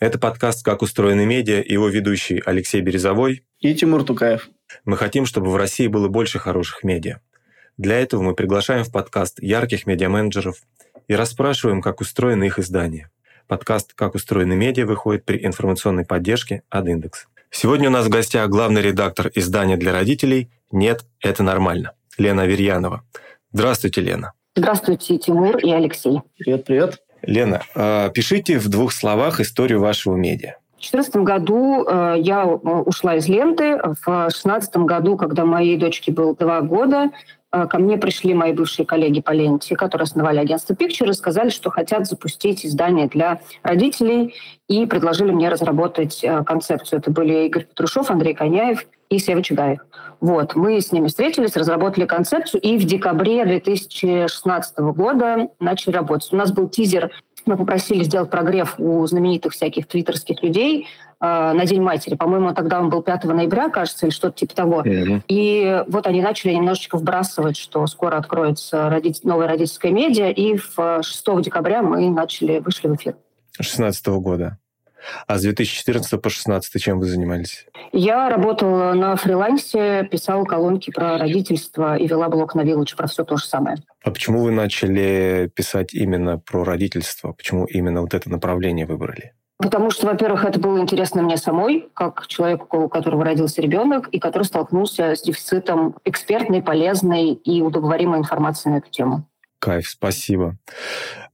Это подкаст «Как устроены медиа» и его ведущий Алексей Березовой и Тимур Тукаев. Мы хотим, чтобы в России было больше хороших медиа. Для этого мы приглашаем в подкаст ярких медиа-менеджеров и расспрашиваем, как устроены их издания. Подкаст «Как устроены медиа» выходит при информационной поддержке от Индекс. Сегодня у нас в гостях главный редактор издания для родителей «Нет, это нормально» Лена Аверьянова. Здравствуйте, Лена. Здравствуйте, Тимур и Алексей. Привет, привет. Лена, а, пишите в двух словах историю вашего медиа. В 2014 году э, я э, ушла из ленты. В 2016 году, когда моей дочке было два года, э, ко мне пришли мои бывшие коллеги по ленте, которые основали агентство Picture, и сказали, что хотят запустить издание для родителей, и предложили мне разработать концепцию. Это были Игорь Петрушев, Андрей Коняев и Сева Чугаев. Вот, мы с ними встретились, разработали концепцию, и в декабре 2016 года начали работать. У нас был тизер, мы попросили сделать прогрев у знаменитых всяких твиттерских людей э, на День матери. По-моему, тогда он был 5 ноября, кажется, или что-то типа того. Mm-hmm. И вот они начали немножечко вбрасывать, что скоро откроется родитель, новая родительская медиа, и в 6 декабря мы начали, вышли в эфир. 16 года. А с 2014 по 2016 чем вы занимались? Я работала на фрилансе, писала колонки про родительство и вела блог на Village про все то же самое. А почему вы начали писать именно про родительство? Почему именно вот это направление выбрали? Потому что, во-первых, это было интересно мне самой, как человеку, у которого родился ребенок, и который столкнулся с дефицитом экспертной, полезной и удобоваримой информации на эту тему. Кайф, спасибо.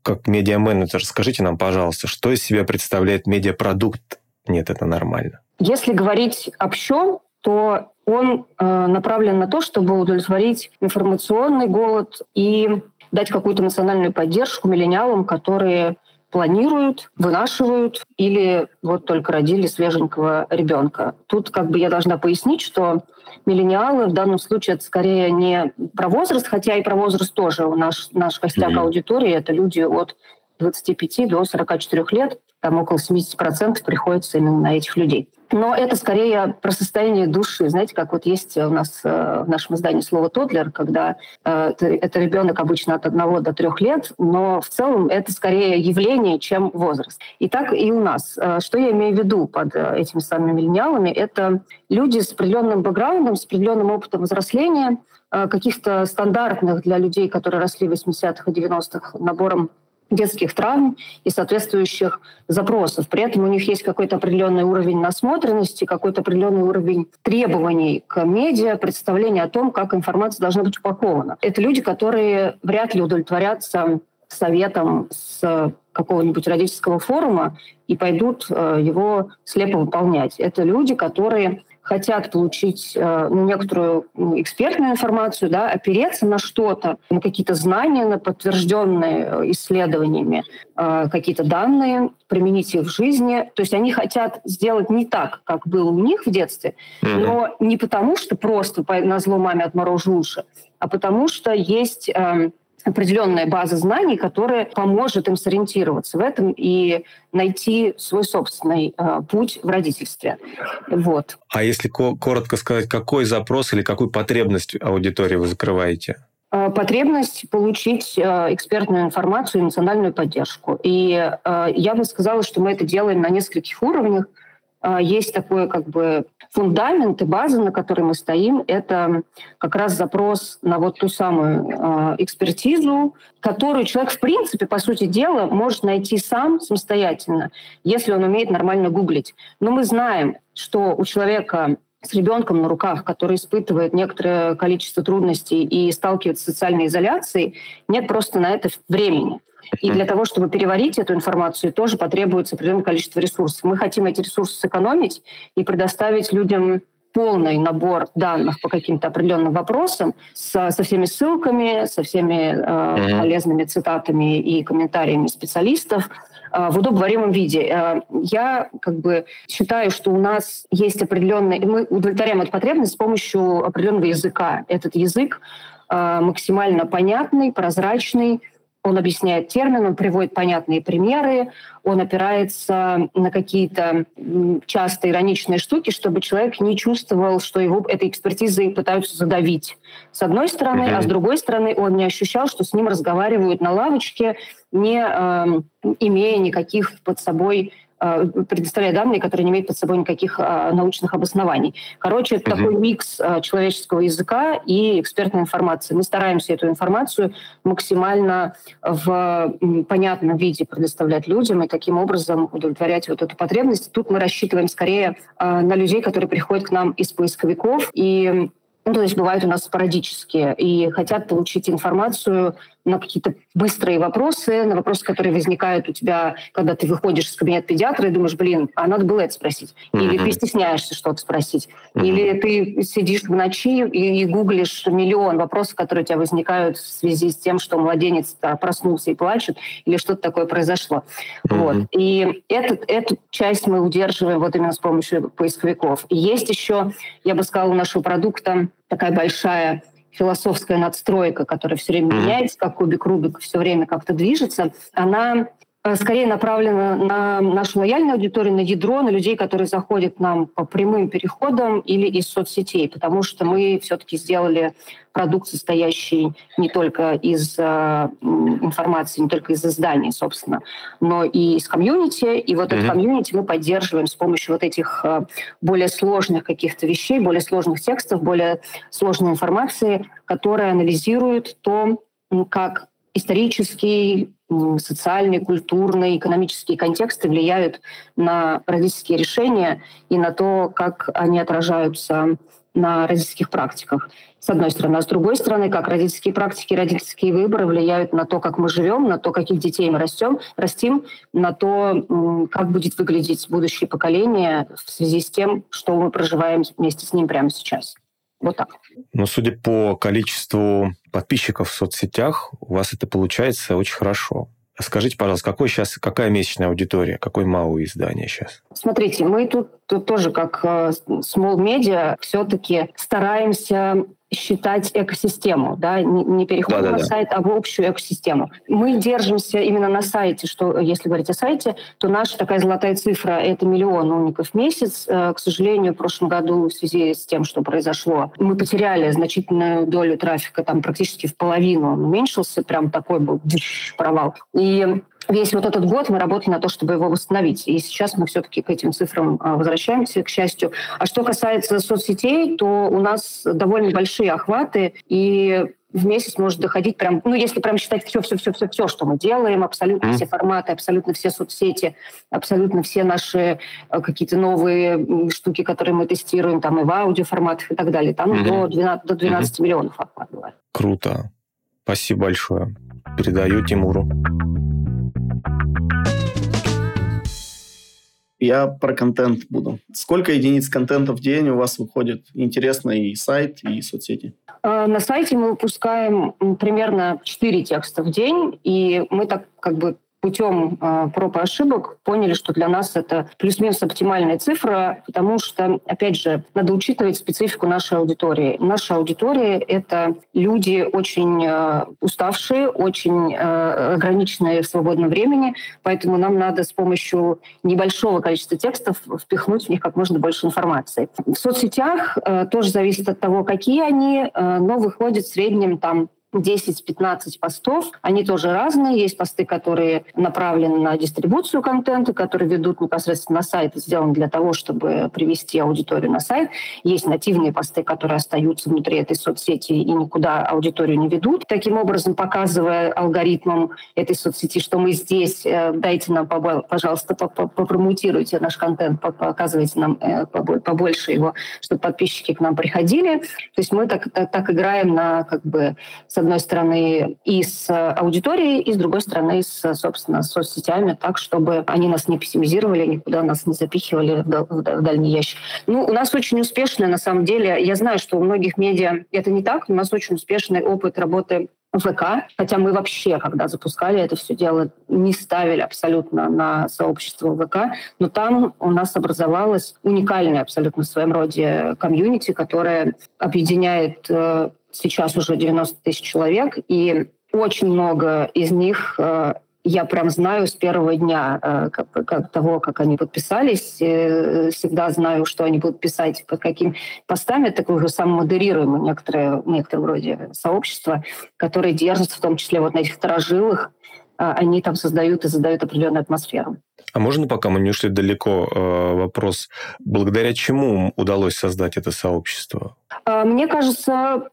Как медиа-менеджер, скажите нам, пожалуйста, что из себя представляет медиапродукт? Нет, это нормально. Если говорить общо, то он э, направлен на то, чтобы удовлетворить информационный голод и дать какую-то национальную поддержку миллениалам, которые планируют, вынашивают или вот только родили свеженького ребенка. Тут как бы я должна пояснить, что миллениалы в данном случае это скорее не про возраст, хотя и про возраст тоже. Наш, наш костяк mm-hmm. аудитории — это люди от 25 до 44 лет, там около 70% приходится именно на этих людей. Но это скорее про состояние души. Знаете, как вот есть у нас э, в нашем издании слово «тодлер», когда э, это ребенок обычно от одного до трех лет, но в целом это скорее явление, чем возраст. И так и у нас. Э, что я имею в виду под этими самыми миллениалами? Это люди с определенным бэкграундом, с определенным опытом взросления, каких-то стандартных для людей, которые росли в 80-х и 90-х набором детских травм и соответствующих запросов. При этом у них есть какой-то определенный уровень насмотренности, какой-то определенный уровень требований к медиа, представление о том, как информация должна быть упакована. Это люди, которые вряд ли удовлетворятся советом с какого-нибудь родительского форума и пойдут э, его слепо выполнять. Это люди, которые хотят получить э, ну, некоторую экспертную информацию, да, опереться на что-то, на какие-то знания, на подтвержденные э, исследованиями э, какие-то данные, применить их в жизни. То есть они хотят сделать не так, как было у них в детстве, mm-hmm. но не потому, что просто на зло маме отморожу уши, а потому что есть эм, определенная база знаний, которая поможет им сориентироваться в этом и найти свой собственный э, путь в родительстве. Вот. А если коротко сказать, какой запрос или какую потребность аудитории вы закрываете? Э, потребность получить э, экспертную информацию и национальную поддержку. И э, я бы сказала, что мы это делаем на нескольких уровнях. А, есть такой как бы фундамент и база, на которой мы стоим, это как раз запрос на вот ту самую э, экспертизу, которую человек, в принципе, по сути дела, может найти сам самостоятельно, если он умеет нормально гуглить. Но мы знаем, что у человека с ребенком на руках, который испытывает некоторое количество трудностей и сталкивается с социальной изоляцией, нет просто на это времени. И для того, чтобы переварить эту информацию, тоже потребуется определенное количество ресурсов. Мы хотим эти ресурсы сэкономить и предоставить людям полный набор данных по каким-то определенным вопросам со, со всеми ссылками, со всеми э, полезными цитатами и комментариями специалистов э, в удобоваримом виде. Э, я как бы считаю, что у нас есть определенный... Мы удовлетворяем эту потребность с помощью определенного языка. Этот язык э, максимально понятный, прозрачный, он объясняет термин, он приводит понятные примеры, он опирается на какие-то часто ироничные штуки, чтобы человек не чувствовал, что его этой экспертизой пытаются задавить. С одной стороны, mm-hmm. а с другой стороны, он не ощущал, что с ним разговаривают на лавочке, не э, имея никаких под собой предоставляя данные, которые не имеют под собой никаких э, научных обоснований. Короче, это угу. такой микс э, человеческого языка и экспертной информации. Мы стараемся эту информацию максимально в понятном виде предоставлять людям и таким образом удовлетворять вот эту потребность. Тут мы рассчитываем скорее на людей, которые приходят к нам из поисковиков и ну, то есть бывают у нас спорадические, и хотят получить информацию на какие-то быстрые вопросы, на вопросы, которые возникают у тебя, когда ты выходишь из кабинета педиатра и думаешь, блин, а надо было это спросить. Mm-hmm. Или ты стесняешься что-то спросить. Mm-hmm. Или ты сидишь в ночи и, и гуглишь миллион вопросов, которые у тебя возникают в связи с тем, что младенец проснулся и плачет, или что-то такое произошло. Mm-hmm. Вот. И этот, эту часть мы удерживаем вот именно с помощью поисковиков. И есть еще, я бы сказала, у нашего продукта такая большая философская надстройка, которая все время меняется, как кубик Рубик все время как-то движется, она скорее направлена на нашу лояльную аудиторию, на ядро, на людей, которые заходят нам по прямым переходам или из соцсетей, потому что мы все-таки сделали продукт, состоящий не только из э, информации, не только из изданий, собственно, но и из комьюнити. И вот mm-hmm. это комьюнити мы поддерживаем с помощью вот этих э, более сложных каких-то вещей, более сложных текстов, более сложной информации, которая анализирует то, как исторический, социальные, культурные, экономические контексты влияют на родительские решения и на то, как они отражаются на родительских практиках. С одной стороны. А с другой стороны, как родительские практики, родительские выборы влияют на то, как мы живем, на то, каких детей мы растем, растим, на то, как будет выглядеть будущее поколение в связи с тем, что мы проживаем вместе с ним прямо сейчас. Вот так. Но судя по количеству подписчиков в соцсетях, у вас это получается очень хорошо. Скажите, пожалуйста, какой сейчас, какая месячная аудитория, какой МАУ издание сейчас? Смотрите, мы тут, тут тоже как э, Small Media все-таки стараемся считать экосистему, да, не, не переход да, на да, сайт, а в общую экосистему. Мы держимся именно на сайте, что если говорить о сайте, то наша такая золотая цифра – это миллион уников в месяц. Э, к сожалению, в прошлом году в связи с тем, что произошло, мы потеряли значительную долю трафика, там практически в половину он уменьшился, прям такой был провал. И весь вот этот год мы работали на то, чтобы его восстановить. И сейчас мы все-таки к этим цифрам а, возвращаемся, к счастью. А что касается соцсетей, то у нас довольно большие охваты, и в месяц может доходить прям, ну, если прям считать все-все-все-все-все, что мы делаем, абсолютно mm. все форматы, абсолютно все соцсети, абсолютно все наши э, какие-то новые штуки, которые мы тестируем, там и в аудиоформатах и так далее, там mm-hmm. до 12, до 12 mm-hmm. миллионов охват бывает. Круто. Спасибо большое. Передаю Тимуру. Я про контент буду. Сколько единиц контента в день у вас выходит? Интересно и сайт, и соцсети. А, на сайте мы выпускаем примерно 4 текста в день, и мы так как бы путем э, проб и ошибок поняли, что для нас это плюс-минус оптимальная цифра, потому что, опять же, надо учитывать специфику нашей аудитории. Наша аудитория — это люди очень э, уставшие, очень э, ограниченные в свободном времени, поэтому нам надо с помощью небольшого количества текстов впихнуть в них как можно больше информации. В соцсетях тоже зависит от того, какие они, но выходит в среднем там 10-15 постов. Они тоже разные. Есть посты, которые направлены на дистрибуцию контента, которые ведут непосредственно на сайт, сделаны для того, чтобы привести аудиторию на сайт. Есть нативные посты, которые остаются внутри этой соцсети и никуда аудиторию не ведут. Таким образом, показывая алгоритмам этой соцсети, что мы здесь, э, дайте нам, пожалуйста, попромутируйте наш контент, показывайте нам э, побольше его, чтобы подписчики к нам приходили. То есть мы так, так, так играем на как бы с одной стороны, и с аудиторией, и с другой стороны, с, собственно, соцсетями, так, чтобы они нас не пессимизировали, никуда нас не запихивали в дальний ящик. Ну, у нас очень успешная, на самом деле, я знаю, что у многих медиа это не так, у нас очень успешный опыт работы ВК, хотя мы вообще, когда запускали это все дело, не ставили абсолютно на сообщество ВК, но там у нас образовалась уникальная абсолютно в своем роде комьюнити, которая объединяет э, сейчас уже 90 тысяч человек, и очень много из них э, я прям знаю с первого дня э, как, как того, как они подписались. Э, всегда знаю, что они будут писать, под каким постами. Это уже самомодерируемое некоторое, некоторое вроде сообщество, которое держится в том числе вот на этих сторожилых они там создают и задают определенную атмосферу. А можно, пока мы не ушли далеко, вопрос, благодаря чему удалось создать это сообщество? Мне кажется,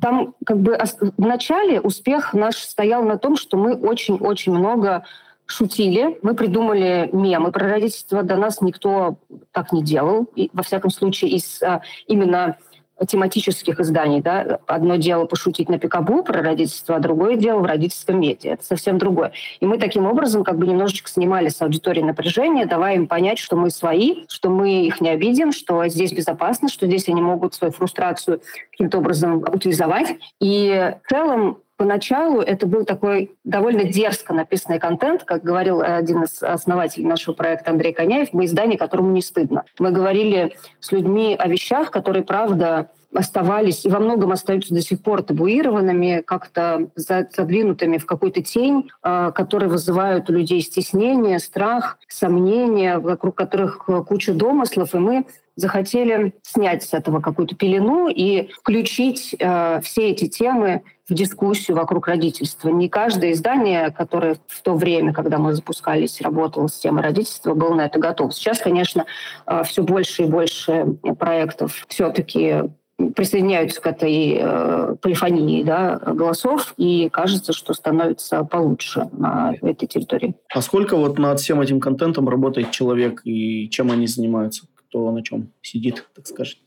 там как бы в начале успех наш стоял на том, что мы очень-очень много шутили, мы придумали мемы про родительство, до нас никто так не делал, и, во всяком случае из а, именно тематических изданий. Да? Одно дело пошутить на пикабу про родительство, а другое дело в родительском медиа. Это совсем другое. И мы таким образом как бы немножечко снимали с аудитории напряжение, давая им понять, что мы свои, что мы их не обидим, что здесь безопасно, что здесь они могут свою фрустрацию каким-то образом утилизовать. И в целом поначалу это был такой довольно дерзко написанный контент, как говорил один из основателей нашего проекта Андрей Коняев, мы издание, которому не стыдно. Мы говорили с людьми о вещах, которые, правда, оставались и во многом остаются до сих пор табуированными, как-то задвинутыми в какую-то тень, а, которые вызывают у людей стеснение, страх, сомнения, вокруг которых куча домыслов, и мы захотели снять с этого какую-то пелену и включить э, все эти темы дискуссию вокруг родительства. Не каждое издание, которое в то время, когда мы запускались, работало с темой родительства, было на это готов. Сейчас, конечно, э, все больше и больше проектов все-таки присоединяются к этой э, полифонии да, голосов, и кажется, что становится получше на этой территории. А сколько вот над всем этим контентом работает человек и чем они занимаются? кто на чем сидит, так скажем?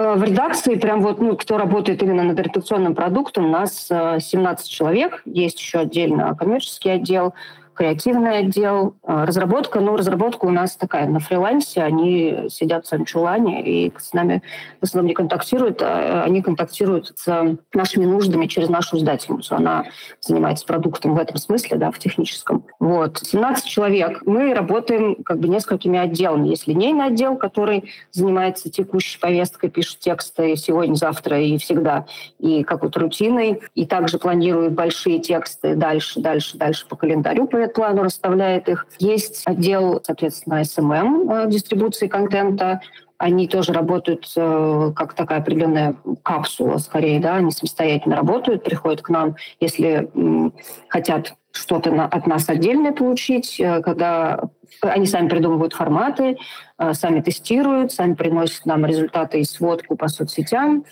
Э, в редакции, прям вот, ну, кто работает именно над редакционным продуктом, у нас 17 э, человек. Есть еще отдельно коммерческий отдел, креативный отдел, э, разработка. Ну, разработка у нас такая на фрилансе. Они сидят в Санчулане и с нами в основном не контактируют. А они контактируют с нашими нуждами через нашу издательницу. Она занимается продуктом в этом смысле, да, в техническом. Вот. 17 человек. Мы работаем как бы несколькими отделами. Есть линейный отдел, который занимается текущей повесткой, пишет тексты сегодня, завтра и всегда, и какой-то рутиной. И также планирует большие тексты дальше, дальше, дальше по календарю, плану расставляет их. Есть отдел, соответственно, SMM, э, дистрибуции контента, они тоже работают э, как такая определенная капсула, скорее, да, они самостоятельно работают, приходят к нам, если хотят что-то от нас отдельное получить, э, когда они сами придумывают форматы, сами тестируют, сами приносят нам результаты и сводку по соцсетям.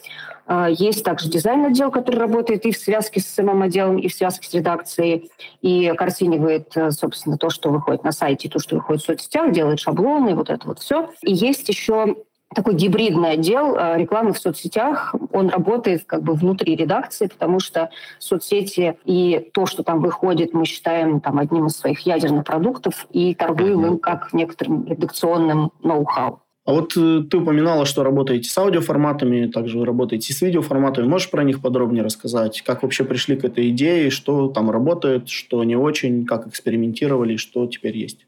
Э, есть также дизайн-отдел, который работает и в связке с самым отделом, и в связке с редакцией, и картинивает, собственно, то, что выходит на сайте, то, что выходит в соцсетях, делает шаблоны, вот это вот все. И есть еще такой гибридный отдел э, рекламы в соцсетях. Он работает как бы внутри редакции, потому что соцсети и то, что там выходит, мы считаем там одним из своих ядерных продуктов и торгуем им как некоторым редакционным ноу-хау. А вот э, ты упоминала, что работаете с аудиоформатами, также вы работаете с видеоформатами. Можешь про них подробнее рассказать? Как вообще пришли к этой идее, что там работает, что не очень, как экспериментировали, что теперь есть?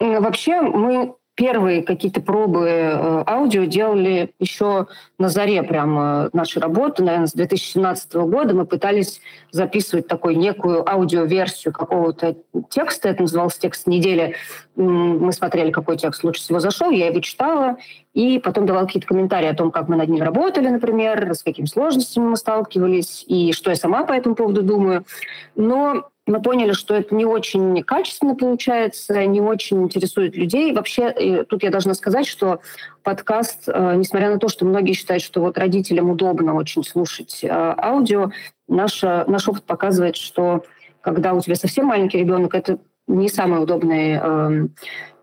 Вообще мы первые какие-то пробы э, аудио делали еще на заре прямо нашей работы, наверное, с 2017 года. Мы пытались записывать такую некую аудиоверсию какого-то текста. Это назывался текст недели. Мы смотрели, какой текст лучше всего зашел, я его читала, и потом давал какие-то комментарии о том, как мы над ним работали, например, с какими сложностями мы сталкивались, и что я сама по этому поводу думаю. Но мы поняли, что это не очень качественно получается, не очень интересует людей. Вообще, тут я должна сказать, что подкаст, э, несмотря на то, что многие считают, что вот родителям удобно очень слушать э, аудио, наш, наш опыт показывает, что когда у тебя совсем маленький ребенок, это не самый удобный эм,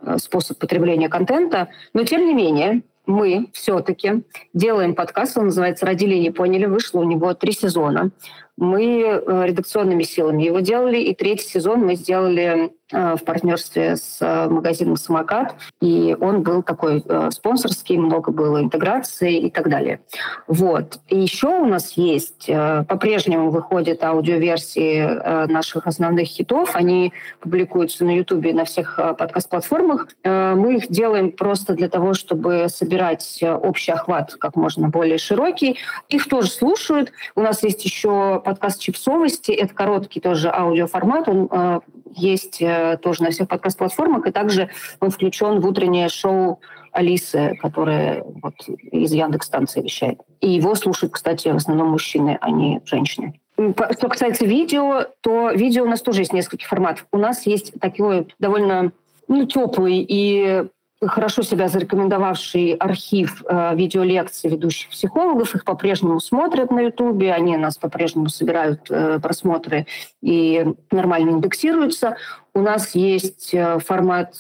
э, способ потребления контента. Но, тем не менее, мы все-таки делаем подкаст, он называется «Родили и не поняли», вышло у него три сезона. Мы э, редакционными силами его делали, и третий сезон мы сделали э, в партнерстве с э, магазином «Самокат», и он был такой спонсорский, много было интеграции и так далее. Вот. И еще у нас есть, по-прежнему выходят аудиоверсии наших основных хитов, они публикуются на Ютубе на всех подкаст-платформах. Мы их делаем просто для того, чтобы собирать общий охват как можно более широкий. Их тоже слушают. У нас есть еще подкаст «Чипсовости». Это короткий тоже аудиоформат. Он э, есть э, тоже на всех подкаст-платформах. И также он включен в утреннее шоу Алисы, которая вот из Яндекс-станции вещает. И его слушают, кстати, в основном мужчины, а не женщины. Что касается видео, то видео у нас тоже есть несколько форматов. У нас есть такой довольно ну, теплый и хорошо себя зарекомендовавший архив э, видеолекций ведущих психологов. Их по-прежнему смотрят на Ютубе, они нас по-прежнему собирают э, просмотры и нормально индексируются. У нас есть э, формат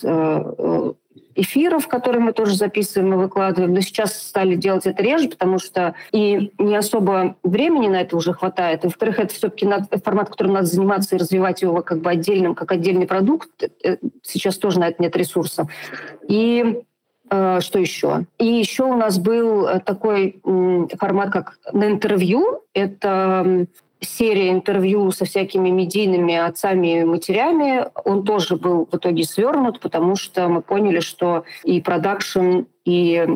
эфиров, которые мы тоже записываем и выкладываем. Но сейчас стали делать это реже, потому что и не особо времени на это уже хватает. И, во-вторых, это все-таки формат, которым надо заниматься и развивать его как бы отдельным, как отдельный продукт. Э, сейчас тоже на это нет ресурсов. И э, что еще? И еще у нас был э, такой формат, как на интервью. Это серия интервью со всякими медийными отцами и матерями, он тоже был в итоге свернут, потому что мы поняли, что и продакшн, и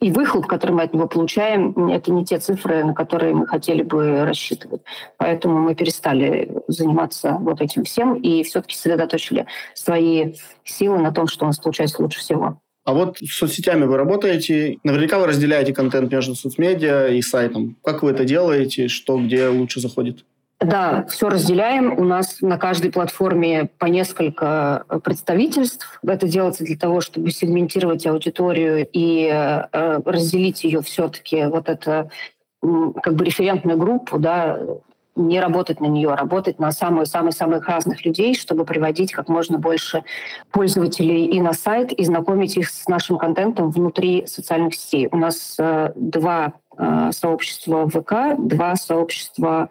и выхлоп, который мы от него получаем, это не те цифры, на которые мы хотели бы рассчитывать. Поэтому мы перестали заниматься вот этим всем и все-таки сосредоточили свои силы на том, что у нас получается лучше всего. А вот с соцсетями вы работаете, наверняка вы разделяете контент между соцмедиа и сайтом. Как вы это делаете, что где лучше заходит? Да, все разделяем. У нас на каждой платформе по несколько представительств. Это делается для того, чтобы сегментировать аудиторию и э, разделить ее все-таки вот это как бы референтную группу, да, не работать на нее, а работать на самых-самых-самых разных людей, чтобы приводить как можно больше пользователей и на сайт, и знакомить их с нашим контентом внутри социальных сетей. У нас э, два э, сообщества в ВК, два сообщества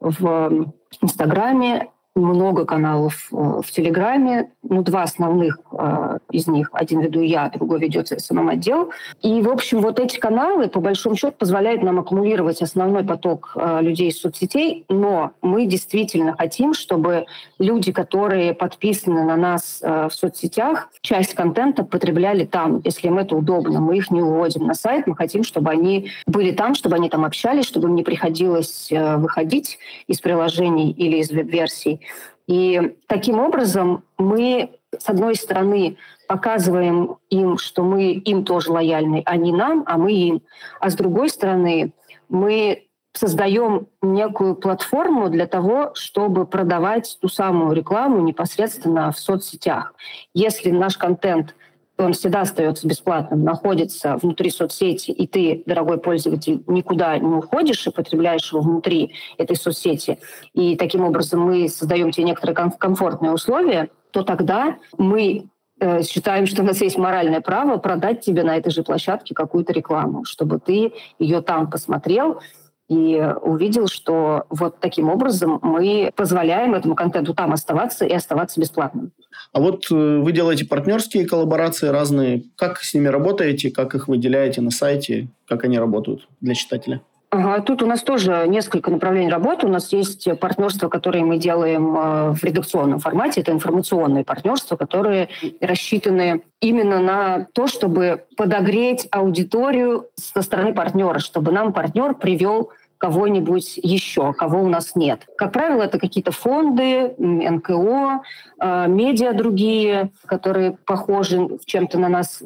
в Инстаграме много каналов э, в Телеграме, ну, два основных э, из них, один веду я, другой ведет СММ-отдел. И, в общем, вот эти каналы, по большому счету, позволяют нам аккумулировать основной поток э, людей из соцсетей, но мы действительно хотим, чтобы люди, которые подписаны на нас в соцсетях, часть контента потребляли там, если им это удобно. Мы их не уводим на сайт, мы хотим, чтобы они были там, чтобы они там общались, чтобы им не приходилось выходить из приложений или из веб-версий, и таким образом мы, с одной стороны, показываем им, что мы им тоже лояльны, а не нам, а мы им. А с другой стороны, мы создаем некую платформу для того, чтобы продавать ту самую рекламу непосредственно в соцсетях. Если наш контент он всегда остается бесплатным, находится внутри соцсети, и ты, дорогой пользователь, никуда не уходишь и потребляешь его внутри этой соцсети, и таким образом мы создаем тебе некоторые комфортные условия, то тогда мы э, считаем, что у нас есть моральное право продать тебе на этой же площадке какую-то рекламу, чтобы ты ее там посмотрел, и увидел, что вот таким образом мы позволяем этому контенту там оставаться и оставаться бесплатным. А вот э, вы делаете партнерские коллаборации разные. Как с ними работаете, как их выделяете на сайте, как они работают для читателя? Тут у нас тоже несколько направлений работы. У нас есть партнерства, которые мы делаем э, в редакционном формате. Это информационные партнерства, которые рассчитаны именно на то, чтобы подогреть аудиторию со стороны партнера, чтобы нам партнер привел кого-нибудь еще, кого у нас нет. Как правило, это какие-то фонды, НКО, а, медиа другие, которые похожи чем-то на нас,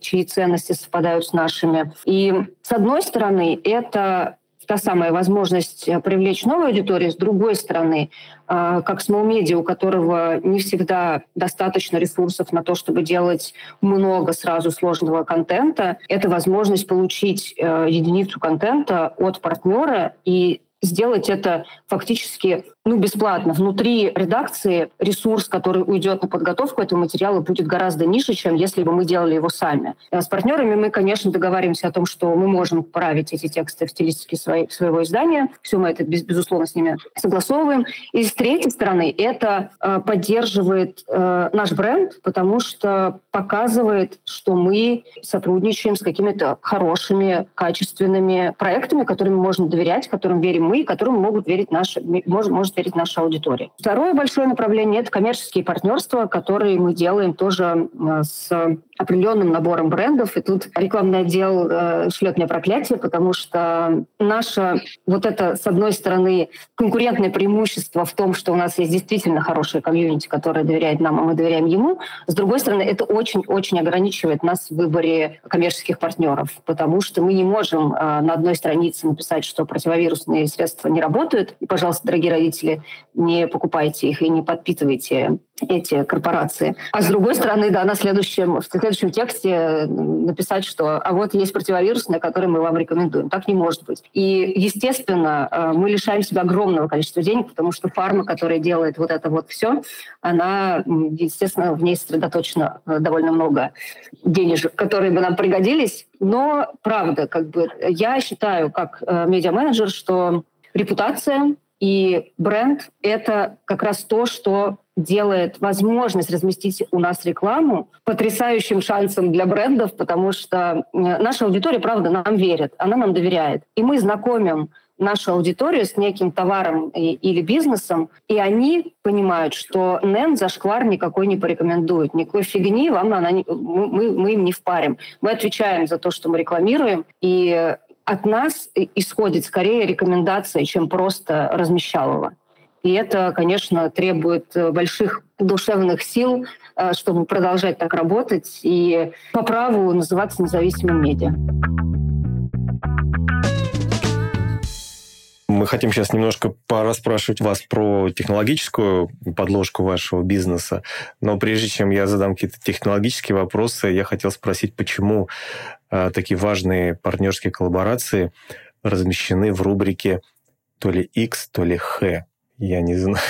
чьи ценности совпадают с нашими. И с одной стороны, это та самая возможность э, привлечь новую аудиторию, с другой стороны, а, как small media, у которого не всегда достаточно ресурсов на то, чтобы делать много сразу сложного контента, это возможность получить э, единицу контента от партнера и сделать это фактически ну, бесплатно. Внутри редакции ресурс, который уйдет на подготовку этого материала, будет гораздо ниже, чем если бы мы делали его сами. А с партнерами мы, конечно, договариваемся о том, что мы можем править эти тексты в стилистике своей, своего издания. Все мы это, без, безусловно, с ними согласовываем. И с третьей стороны, это э, поддерживает э, наш бренд, потому что показывает, что мы сотрудничаем с какими-то хорошими, качественными проектами, которым можно доверять, которым верим мы, которым могут верить наши, может перед нашей аудиторией. Второе большое направление – это коммерческие партнерства, которые мы делаем тоже э, с определенным набором брендов. И тут рекламный отдел э, шлет мне проклятие, потому что наше вот это, с одной стороны, конкурентное преимущество в том, что у нас есть действительно хорошая комьюнити, которая доверяет нам, а мы доверяем ему. С другой стороны, это очень-очень ограничивает нас в выборе коммерческих партнеров, потому что мы не можем э, на одной странице написать, что противовирусные средства не работают. И, пожалуйста, дорогие родители, не покупайте их и не подпитывайте эти корпорации. А с другой стороны, да, на следующем, в следующем тексте написать, что а вот есть противовирусное, которое мы вам рекомендуем. Так не может быть. И, естественно, э, мы лишаем себя огромного количества денег, потому что фарма, которая делает вот это вот все, она, естественно, в ней сосредоточено э, довольно много денежек, которые бы нам пригодились. Но, правда, как бы я считаю, как э, медиа-менеджер, что репутация и бренд — это как раз то, что делает возможность разместить у нас рекламу потрясающим шансом для брендов, потому что э, наша аудитория, правда, нам верит, она нам доверяет. И мы знакомим нашу аудиторию с неким товаром или бизнесом, и они понимают, что НЭН зашквар никакой не порекомендует, никакой фигни вам она не, мы, мы им не впарим. Мы отвечаем за то, что мы рекламируем, и от нас исходит скорее рекомендация, чем просто размещалово. И это, конечно, требует э, больших душевных сил, э, чтобы продолжать так работать и по праву называться независимым медиа. Мы хотим сейчас немножко пораспрашивать вас про технологическую подложку вашего бизнеса. Но прежде чем я задам какие-то технологические вопросы, я хотел спросить, почему э, такие важные партнерские коллаборации размещены в рубрике то ли X, то ли Х. Я не знаю.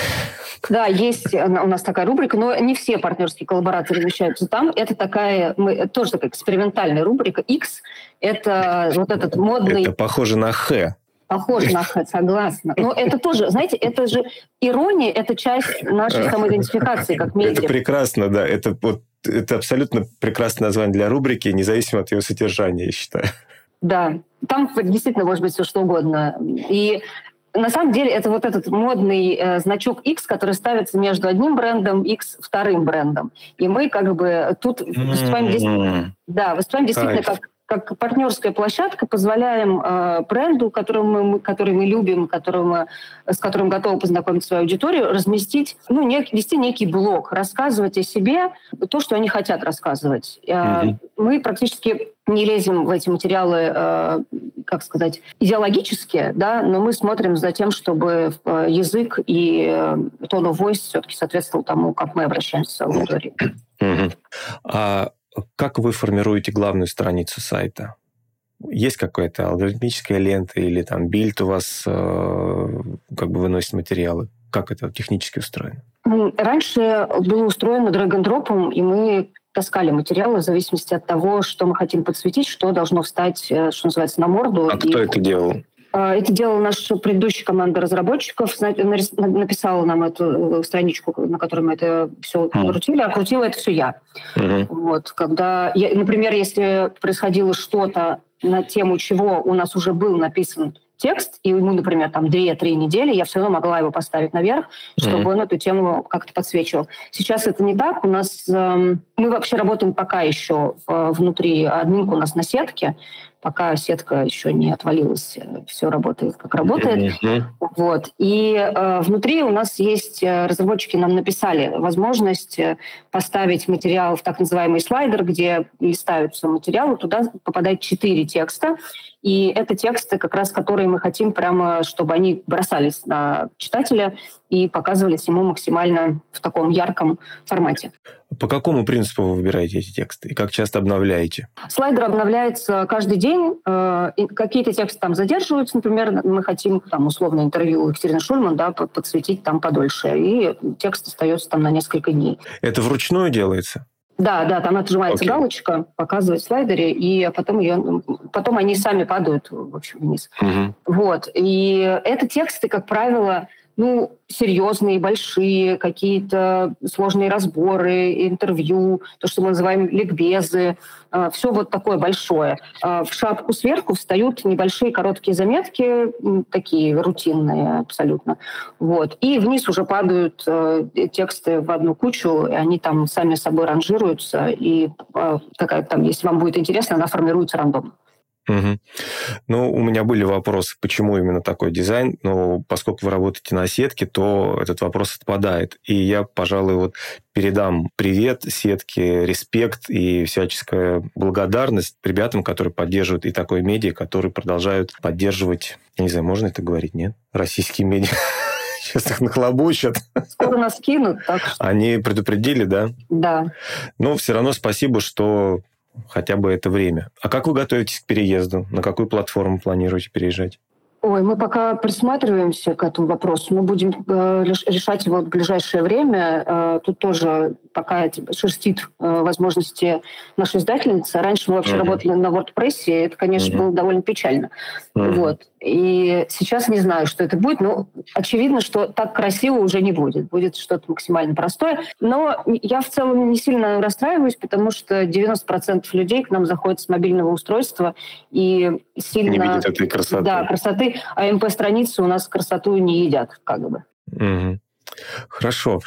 Да, есть у нас такая рубрика, но не все партнерские коллаборации размещаются там. Это такая, мы, тоже такая экспериментальная рубрика. X – это вот этот модный... Это похоже на Х. Похоже на согласна. Но это тоже, знаете, это же ирония, это часть нашей самоидентификации как медиа. Это прекрасно, да. Это, вот, это абсолютно прекрасное название для рубрики, независимо от ее содержания, я считаю. Да, там действительно может быть все что угодно. И на самом деле это вот этот модный э, значок X, который ставится между одним брендом, X вторым брендом. И мы как бы тут выступаем, mm-hmm. да, выступаем действительно как как партнерская площадка позволяем э, бренду, которому мы, который мы любим, которому, с которым готовы познакомить свою аудиторию, разместить, ну, нек, вести некий блог, рассказывать о себе то, что они хотят рассказывать. Mm-hmm. Мы практически не лезем в эти материалы, э, как сказать, идеологические, да, но мы смотрим за тем, чтобы э, язык и э, tone of voice все-таки соответствовал тому, как мы обращаемся с аудиторией. Mm-hmm. А как вы формируете главную страницу сайта? Есть какая-то алгоритмическая лента или там билд у вас э, как бы выносит материалы? Как это технически устроено? Раньше было устроено drag-n-drop ом, и мы таскали материалы в зависимости от того, что мы хотим подсветить, что должно встать, э, что называется, на морду. А и... кто это делал? А, это делала наша предыдущая команда разработчиков, написала нам эту э, страничку, на которой мы это все mm. крутили, а крутила это все я. Mm-hmm. Вот, когда, я, например, если происходило что-то на тему чего у нас уже был написан текст, и ему, например, там 2-3 недели, я все равно могла его поставить наверх, чтобы mm-hmm. он эту тему как-то подсвечивал. Сейчас это не так. У нас э, мы вообще работаем пока еще э, внутри админка у нас на сетке, пока сетка еще не отвалилась, э, все работает как работает. Mm-hmm. Вот. И э, внутри у нас есть, э, разработчики нам написали возможность э, поставить материал в так называемый слайдер, где листаются материалы, туда попадает четыре текста, и это тексты, как раз которые мы хотим прямо, чтобы они бросались на читателя и показывались ему максимально в таком ярком формате. По какому принципу вы выбираете эти тексты и как часто обновляете? Слайдер обновляется каждый день. Э, какие-то тексты там задерживаются. Например, мы хотим там условно интервью Екатерины Шульман да, подсветить там подольше. И текст остается там на несколько дней. Это вручную делается? Да, да, там отжимается okay. галочка, показывает в слайдере, и потом ее, потом они сами падают, в общем, вниз. Uh-huh. Вот. И это тексты, как правило, ну, серьезные, большие, какие-то сложные разборы, интервью, то, что мы называем ликбезы, а, все вот такое большое. А, в шапку сверху встают небольшие короткие заметки, такие рутинные абсолютно. Вот. И вниз уже падают э, тексты в одну кучу, и они там сами собой ранжируются, и какая там, если вам будет интересно, она формируется рандомно. Угу. Ну, у меня были вопросы, почему именно такой дизайн, но поскольку вы работаете на сетке, то этот вопрос отпадает. И я, пожалуй, вот передам привет сетке, респект и всяческая благодарность ребятам, которые поддерживают и такой медиа, которые продолжают поддерживать, я не знаю, можно это говорить, нет? Российские медиа. Сейчас их нахлобучат. Скоро нас кинут, так что... Они предупредили, да? Да. Ну, все равно спасибо, что хотя бы это время. А как вы готовитесь к переезду? На какую платформу планируете переезжать? Ой, мы пока присматриваемся к этому вопросу. Мы будем э, решать его в ближайшее время. Э, тут тоже пока шерстит э, возможности нашей издательницы. Раньше мы вообще uh-huh. работали на WordPress, и это, конечно, uh-huh. было довольно печально. Uh-huh. Вот. И сейчас не знаю, что это будет, но очевидно, что так красиво уже не будет. Будет что-то максимально простое. Но я в целом не сильно расстраиваюсь, потому что 90% людей к нам заходят с мобильного устройства и сильно... Не видят этой красоты. Да, красоты а МП-страницы у нас красоту не едят, как бы. Угу. Хорошо.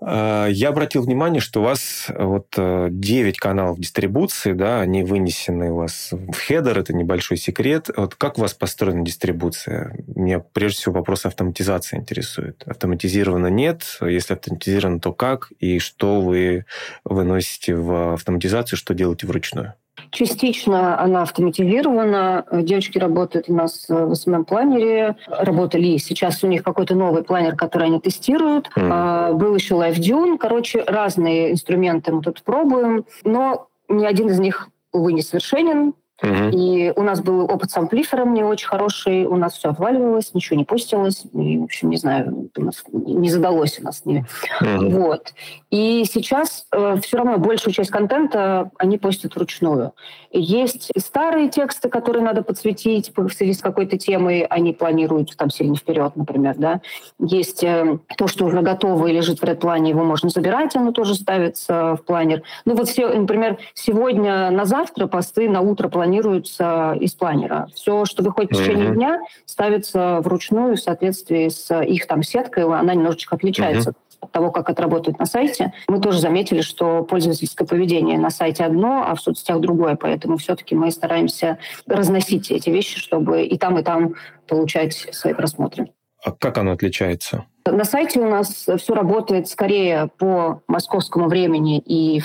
А, я обратил внимание, что у вас э, вот 9 э, каналов дистрибуции, да, они вынесены у вас в хедер, это небольшой секрет. Вот как у вас построена дистрибуция? Меня прежде всего вопрос автоматизации интересует. Автоматизировано нет? Если автоматизировано, то как? И что вы выносите в автоматизацию, что делаете вручную? Частично она автоматизирована. Девочки работают у нас в SMM-планере. Работали. Сейчас у них какой-то новый планер, который они тестируют. Mm. Был еще LiveDune. Короче, разные инструменты мы тут пробуем. Но ни один из них, увы, не совершенен. Угу. И у нас был опыт с амплифером не очень хороший, у нас все отваливалось, ничего не пустилось, и, в общем, не знаю, у нас не задалось у нас. Не... Угу. Вот. И сейчас э, все равно большую часть контента они постят вручную. Есть старые тексты, которые надо подсветить в связи с какой-то темой, они планируют там сильно вперед, например, да. Есть э, то, что уже готово и лежит в редплане, его можно забирать, оно тоже ставится в планер. Ну вот, все, например, сегодня на завтра посты на утро планируются планируется из планера. Все, что выходит в течение mm-hmm. дня, ставится вручную в соответствии с их там сеткой. Она немножечко отличается mm-hmm от того, как это работает на сайте. Мы тоже заметили, что пользовательское поведение на сайте одно, а в соцсетях другое. Поэтому все-таки мы стараемся разносить эти вещи, чтобы и там, и там получать свои просмотры. А как оно отличается? На сайте у нас все работает скорее по московскому времени, и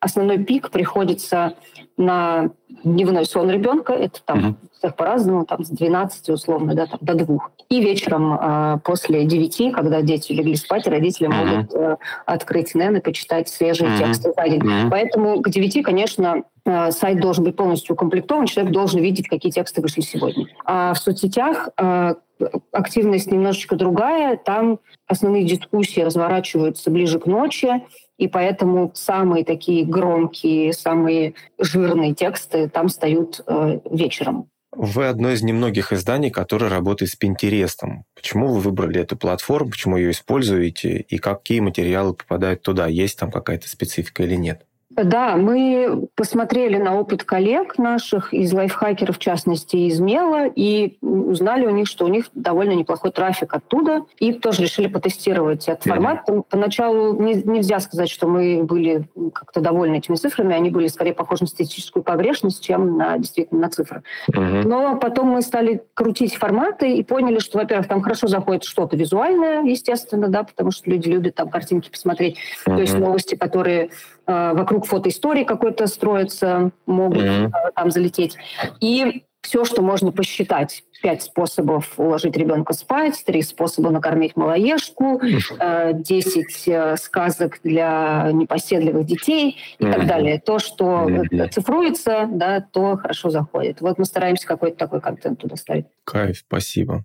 основной пик приходится на дневной сон ребенка, это там uh-huh. всех по-разному, там с 12 условно, да, там, до двух. И вечером э, после 9, когда дети легли спать, родители uh-huh. могут э, открыть НЭН и почитать свежие uh-huh. тексты за день. Uh-huh. Поэтому к 9, конечно, э, сайт должен быть полностью укомплектован, человек должен видеть, какие тексты вышли сегодня. А в соцсетях э, активность немножечко другая, там основные дискуссии разворачиваются ближе к ночи, и поэтому самые такие громкие, самые жирные тексты там встают э, вечером. Вы одно из немногих изданий, которое работает с Пинтерестом. Почему вы выбрали эту платформу, почему ее используете, и какие материалы попадают туда? Есть там какая-то специфика или нет? Да, мы посмотрели на опыт коллег наших из лайфхакеров, в частности, из Мела, и узнали у них, что у них довольно неплохой трафик оттуда, и тоже решили потестировать этот формат. Поначалу не, нельзя сказать, что мы были как-то довольны этими цифрами, они были скорее похожи на статистическую погрешность, чем на действительно на цифры. Uh-huh. Но потом мы стали крутить форматы и поняли, что, во-первых, там хорошо заходит что-то визуальное, естественно, да, потому что люди любят там картинки посмотреть, uh-huh. то есть новости, которые вокруг фотоистории какой-то строится, могут mm-hmm. там залететь. И все, что можно посчитать. Пять способов уложить ребенка спать, три способа накормить малоежку, э, десять э, сказок для непоседливых детей и mm-hmm. так далее. То, что mm-hmm. цифруется, да, то хорошо заходит. Вот мы стараемся какой-то такой контент туда ставить. Кайф, спасибо.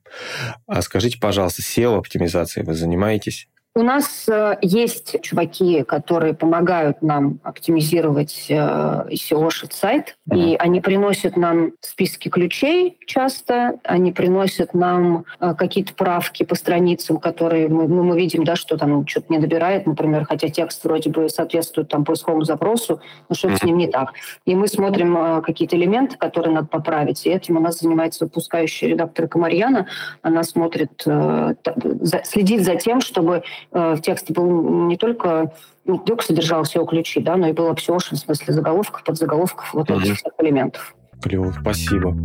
А скажите, пожалуйста, SEO-оптимизацией вы занимаетесь? У нас э, есть чуваки, которые помогают нам оптимизировать э, SEO-шит сайт, mm-hmm. и они приносят нам списки ключей часто, они приносят нам э, какие-то правки по страницам, которые мы, ну, мы видим, да, что там что-то не добирает, например, хотя текст вроде бы соответствует там поисковому запросу, но что-то mm-hmm. с ним не так. И мы смотрим э, какие-то элементы, которые надо поправить, и этим у нас занимается выпускающая редактор Камарьяна. Она смотрит, э, следит за тем, чтобы Э, в тексте был не только не только содержал SEO ключи, да, но и было все в смысле заголовков, подзаголовков, вот этих всех элементов. Клево, спасибо.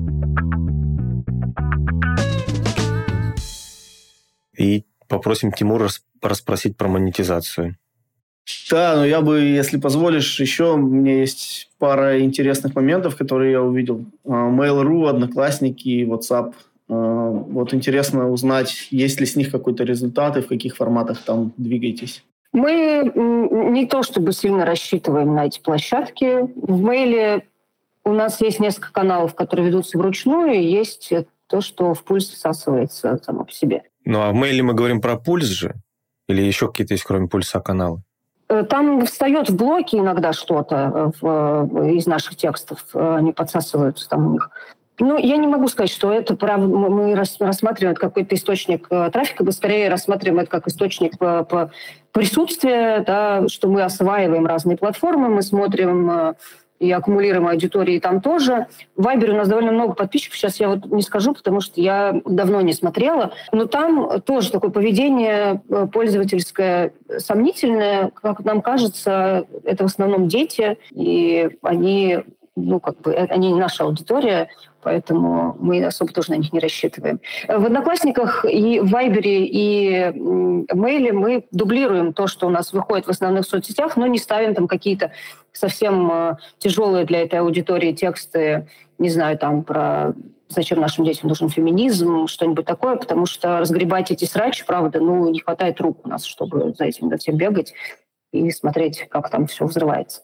И попросим Тимура расспросить про монетизацию. Да, но я бы, если позволишь, еще у меня есть пара интересных моментов, которые я увидел. А, Mail.ru, Одноклассники, WhatsApp – вот интересно узнать, есть ли с них какой-то результат и в каких форматах там двигаетесь. Мы не то чтобы сильно рассчитываем на эти площадки. В мейле у нас есть несколько каналов, которые ведутся вручную, и есть то, что в пульс всасывается само по себе. Ну а в мейле мы говорим про пульс же? Или еще какие-то есть, кроме пульса, каналы? Э, там встает в блоке иногда что-то в, из наших текстов, они подсасываются там у них. Ну, я не могу сказать, что это прав... мы рассматриваем какой-то источник э, трафика, мы скорее рассматриваем это как источник по, по присутствия, да, что мы осваиваем разные платформы, мы смотрим э, и аккумулируем аудитории там тоже. В Вайбере у нас довольно много подписчиков, сейчас я вот не скажу, потому что я давно не смотрела, но там тоже такое поведение э, пользовательское сомнительное, как нам кажется, это в основном дети, и они ну, как бы, они не наша аудитория, поэтому мы особо тоже на них не рассчитываем. В Одноклассниках и в Вайбере и Мейле мы дублируем то, что у нас выходит в основных соцсетях, но не ставим там какие-то совсем э, тяжелые для этой аудитории тексты, не знаю, там про зачем нашим детям нужен феминизм, что-нибудь такое, потому что разгребать эти срачи, правда, ну, не хватает рук у нас, чтобы за этим до всем бегать и смотреть, как там все взрывается.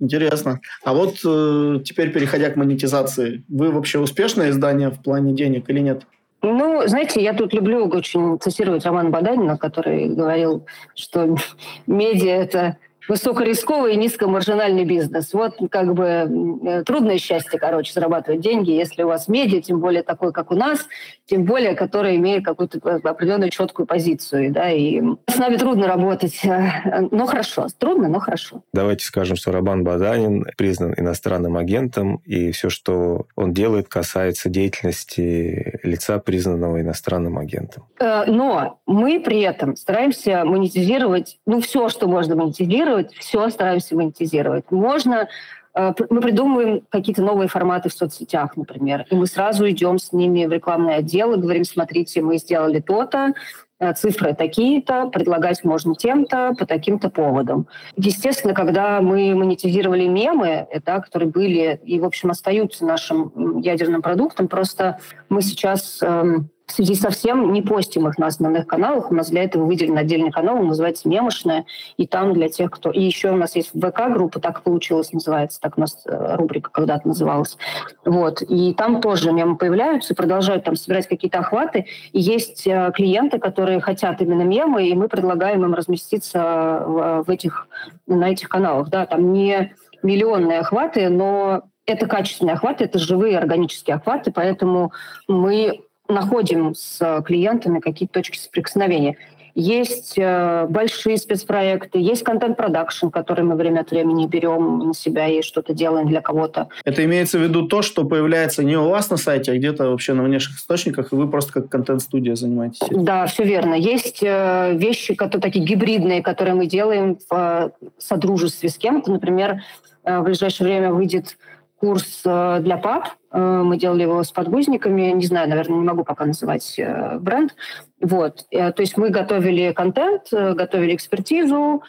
Интересно. А вот э, теперь, переходя к монетизации, вы вообще успешное издание в плане денег или нет? Ну, знаете, я тут люблю очень цитировать Романа Баданина, который говорил, что медиа – это высокорисковый и низкомаржинальный бизнес. Вот как бы э, трудное счастье, короче, зарабатывать деньги, если у вас медиа, тем более такой, как у нас, тем более, который имеет какую-то определенную четкую позицию. Да, и с нами трудно работать, э, но хорошо. Трудно, но хорошо. Давайте скажем, что Рабан Баданин признан иностранным агентом, и все, что он делает, касается деятельности лица, признанного иностранным агентом. Э, но мы при этом стараемся монетизировать, ну, все, что можно монетизировать, монетизировать, все стараемся монетизировать. Можно э, мы придумываем какие-то новые форматы в соцсетях, например, и мы сразу идем с ними в рекламный отдел и говорим, смотрите, мы сделали то-то, э, цифры такие-то, предлагать можно тем-то, по таким-то поводам. Естественно, когда мы монетизировали мемы, да, которые были и, в общем, остаются нашим ядерным продуктом, просто мы сейчас эм, в связи со всем не постим их на основных каналах. У нас для этого выделен отдельный канал, он называется «Мемошная». И там для тех, кто... И еще у нас есть ВК-группа, так получилось, называется, так у нас э, рубрика когда-то называлась. Вот. И там тоже мемы появляются, продолжают там собирать какие-то охваты. И есть э, клиенты, которые хотят именно мемы, и мы предлагаем им разместиться в, в этих, на этих каналах. Да, там не миллионные охваты, но это качественные охваты, это живые органические охваты, поэтому мы находим с клиентами какие-то точки соприкосновения. Есть э, большие спецпроекты, есть контент-продакшн, который мы время от времени берем на себя и что-то делаем для кого-то. Это имеется в виду то, что появляется не у вас на сайте, а где-то вообще на внешних источниках, и вы просто как контент-студия занимаетесь? Да, все верно. Есть э, вещи, которые такие гибридные, которые мы делаем в э, содружестве с кем-то. Например, э, в ближайшее время выйдет курс э, для пап. Э, мы делали его с подгузниками. Не знаю, наверное, не могу пока называть э, бренд. Вот. То есть мы готовили контент, готовили экспертизу,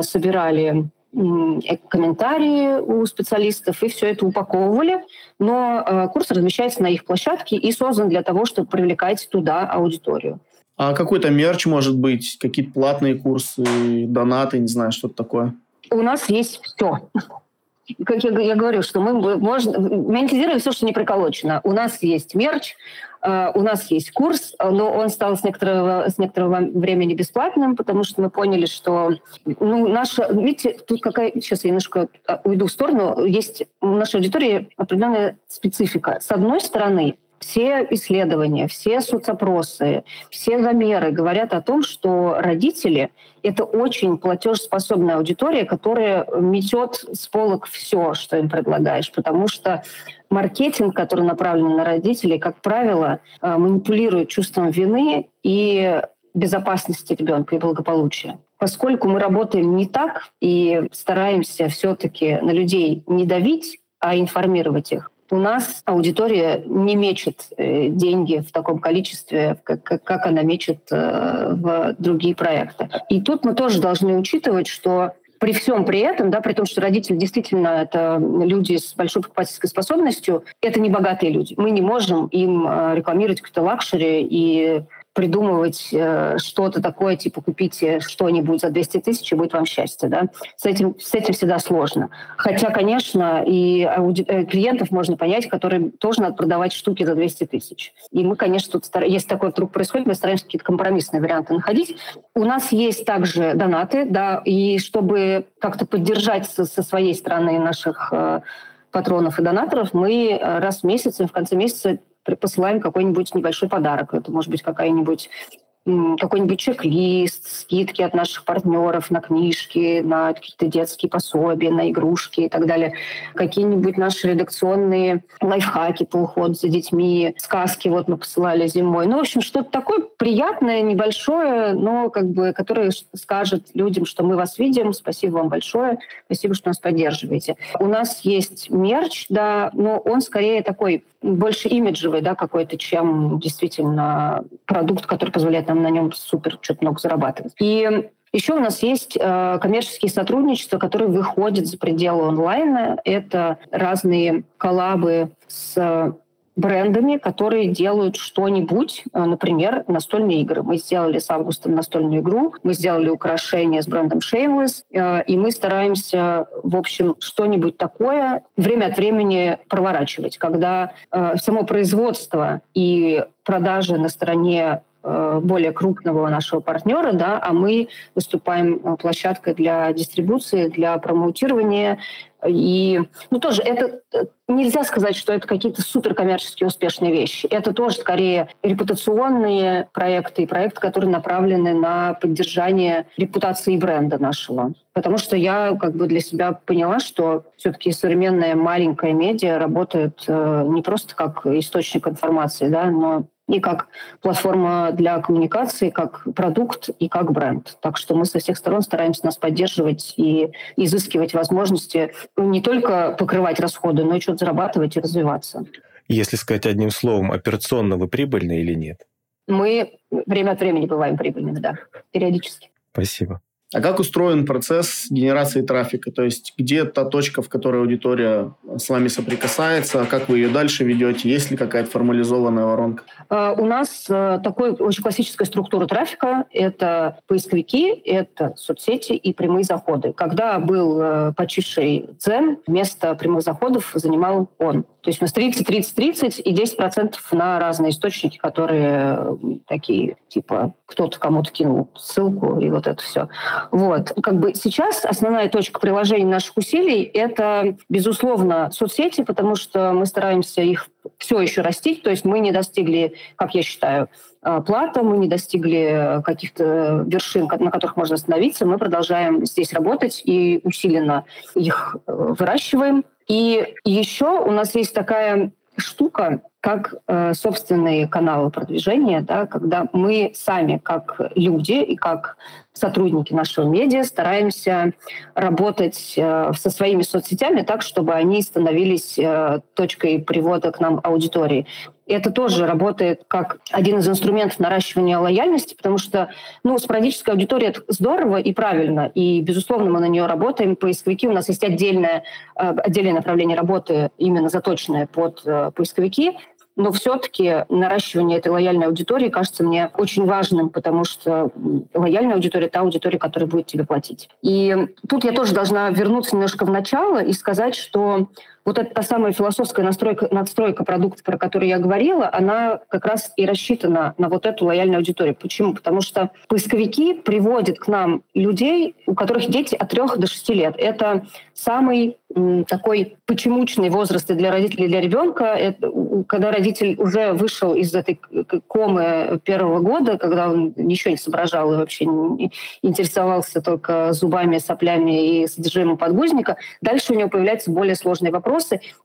собирали комментарии у специалистов и все это упаковывали. Но курс размещается на их площадке и создан для того, чтобы привлекать туда аудиторию. А какой-то мерч может быть, какие-то платные курсы, донаты, не знаю, что-то такое? У нас есть все. Как я, я говорю, что мы можно монетизируем все, что не приколочено. У нас есть мерч, Uh, у нас есть курс, но он стал с некоторого, с некоторого времени бесплатным, потому что мы поняли, что ну, наша... Видите, тут какая... Сейчас я немножко а, уйду в сторону. Есть у нашей аудитории определенная специфика. С одной стороны, все исследования, все соцопросы, все замеры говорят о том, что родители — это очень платежеспособная аудитория, которая метет с полок все, что им предлагаешь, потому что маркетинг, который направлен на родителей, как правило, э, манипулирует чувством вины и безопасности ребенка и благополучия. Поскольку мы работаем не так и стараемся все-таки на людей не давить, а информировать их, у нас аудитория не мечет э, деньги в таком количестве, как, как она мечет э, в другие проекты. И тут мы тоже должны учитывать, что при всем при этом, да, при том, что родители действительно это люди с большой покупательской способностью, это не богатые люди. Мы не можем им э, рекламировать какой-то luxury и придумывать э, что-то такое, типа купите что-нибудь за 200 тысяч, и будет вам счастье. Да? С, этим, с этим всегда сложно. Хотя, конечно, и ауди- э, клиентов можно понять, которые тоже надо продавать штуки за 200 тысяч. И мы, конечно, тут стар... если такое вдруг происходит, мы стараемся какие-то компромиссные варианты находить. У нас есть также донаты, да, и чтобы как-то поддержать со, со своей стороны наших э, патронов и донаторов, мы э, раз в месяц, в конце месяца посылаем какой-нибудь небольшой подарок. Это может быть какая-нибудь какой-нибудь чек-лист, скидки от наших партнеров на книжки, на какие-то детские пособия, на игрушки и так далее, какие-нибудь наши редакционные лайфхаки по уходу за детьми, сказки вот мы посылали зимой. Ну, в общем, что-то такое приятное, небольшое, но как бы, которое скажет людям, что мы вас видим, спасибо вам большое, спасибо, что нас поддерживаете. У нас есть мерч, да, но он скорее такой больше имиджевый, да, какой-то, чем действительно продукт, который позволяет нам на нем супер что-то много зарабатывать. И еще у нас есть э, коммерческие сотрудничества, которые выходят за пределы онлайна. Это разные коллабы с брендами, которые делают что-нибудь, э, например, настольные игры. Мы сделали с августом настольную игру, мы сделали украшение с брендом Shameless, э, и мы стараемся, в общем, что-нибудь такое время от времени проворачивать, когда э, само производство и продажи на стороне более крупного нашего партнера, да, а мы выступаем площадкой для дистрибуции, для промоутирования и, ну, тоже это э, нельзя сказать, что это какие-то суперкоммерческие успешные вещи. Это тоже скорее репутационные проекты и проекты, которые направлены на поддержание репутации бренда нашего. Потому что я как бы для себя поняла, что все-таки современная маленькая медиа работает э, не просто как источник информации, да, но и как платформа для коммуникации, как продукт и как бренд. Так что мы со всех сторон стараемся нас поддерживать и изыскивать возможности ну, не только покрывать расходы, но и что-то зарабатывать и развиваться. Если сказать одним словом, операционно вы прибыльны или нет? Мы время от времени бываем прибыльными, да, периодически. Спасибо. А как устроен процесс генерации трафика? То есть где та точка, в которой аудитория с вами соприкасается, как вы ее дальше ведете? Есть ли какая-то формализованная воронка? Uh, у нас uh, такой очень классическая структура трафика. Это поисковики, это соцсети и прямые заходы. Когда был uh, почивший Дзен, место прямых заходов занимал он. То есть у нас 30, 30, 30 и 10% на разные источники, которые такие, типа, кто-то кому-то кинул ссылку и вот это все. Вот. Как бы сейчас основная точка приложения наших усилий — это, безусловно, соцсети, потому что мы стараемся их все еще растить. То есть мы не достигли, как я считаю, э, плата, мы не достигли каких-то вершин, на которых можно остановиться. Мы продолжаем здесь работать и усиленно их э, выращиваем. И еще у нас есть такая штука, как э, собственные каналы продвижения, да, когда мы сами, как люди и как сотрудники нашего медиа, стараемся работать э, со своими соцсетями так, чтобы они становились э, точкой привода к нам аудитории. И это тоже работает как один из инструментов наращивания лояльности, потому что ну, спорадическая аудитория — это здорово и правильно, и, безусловно, мы на нее работаем. Поисковики, у нас есть отдельное, э, отдельное направление работы, именно заточенное под э, поисковики — но все-таки наращивание этой лояльной аудитории кажется мне очень важным, потому что лояльная аудитория – та аудитория, которая будет тебе платить. И тут я тоже должна вернуться немножко в начало и сказать, что вот эта та самая философская настройка, надстройка продукта, про которую я говорила, она как раз и рассчитана на вот эту лояльную аудиторию. Почему? Потому что поисковики приводят к нам людей, у которых дети от 3 до 6 лет. Это самый такой почемучный возраст для родителей для ребенка. Это, когда родитель уже вышел из этой комы первого года, когда он ничего не соображал и вообще не интересовался только зубами, соплями и содержимым подгузника, дальше у него появляются более сложные вопросы,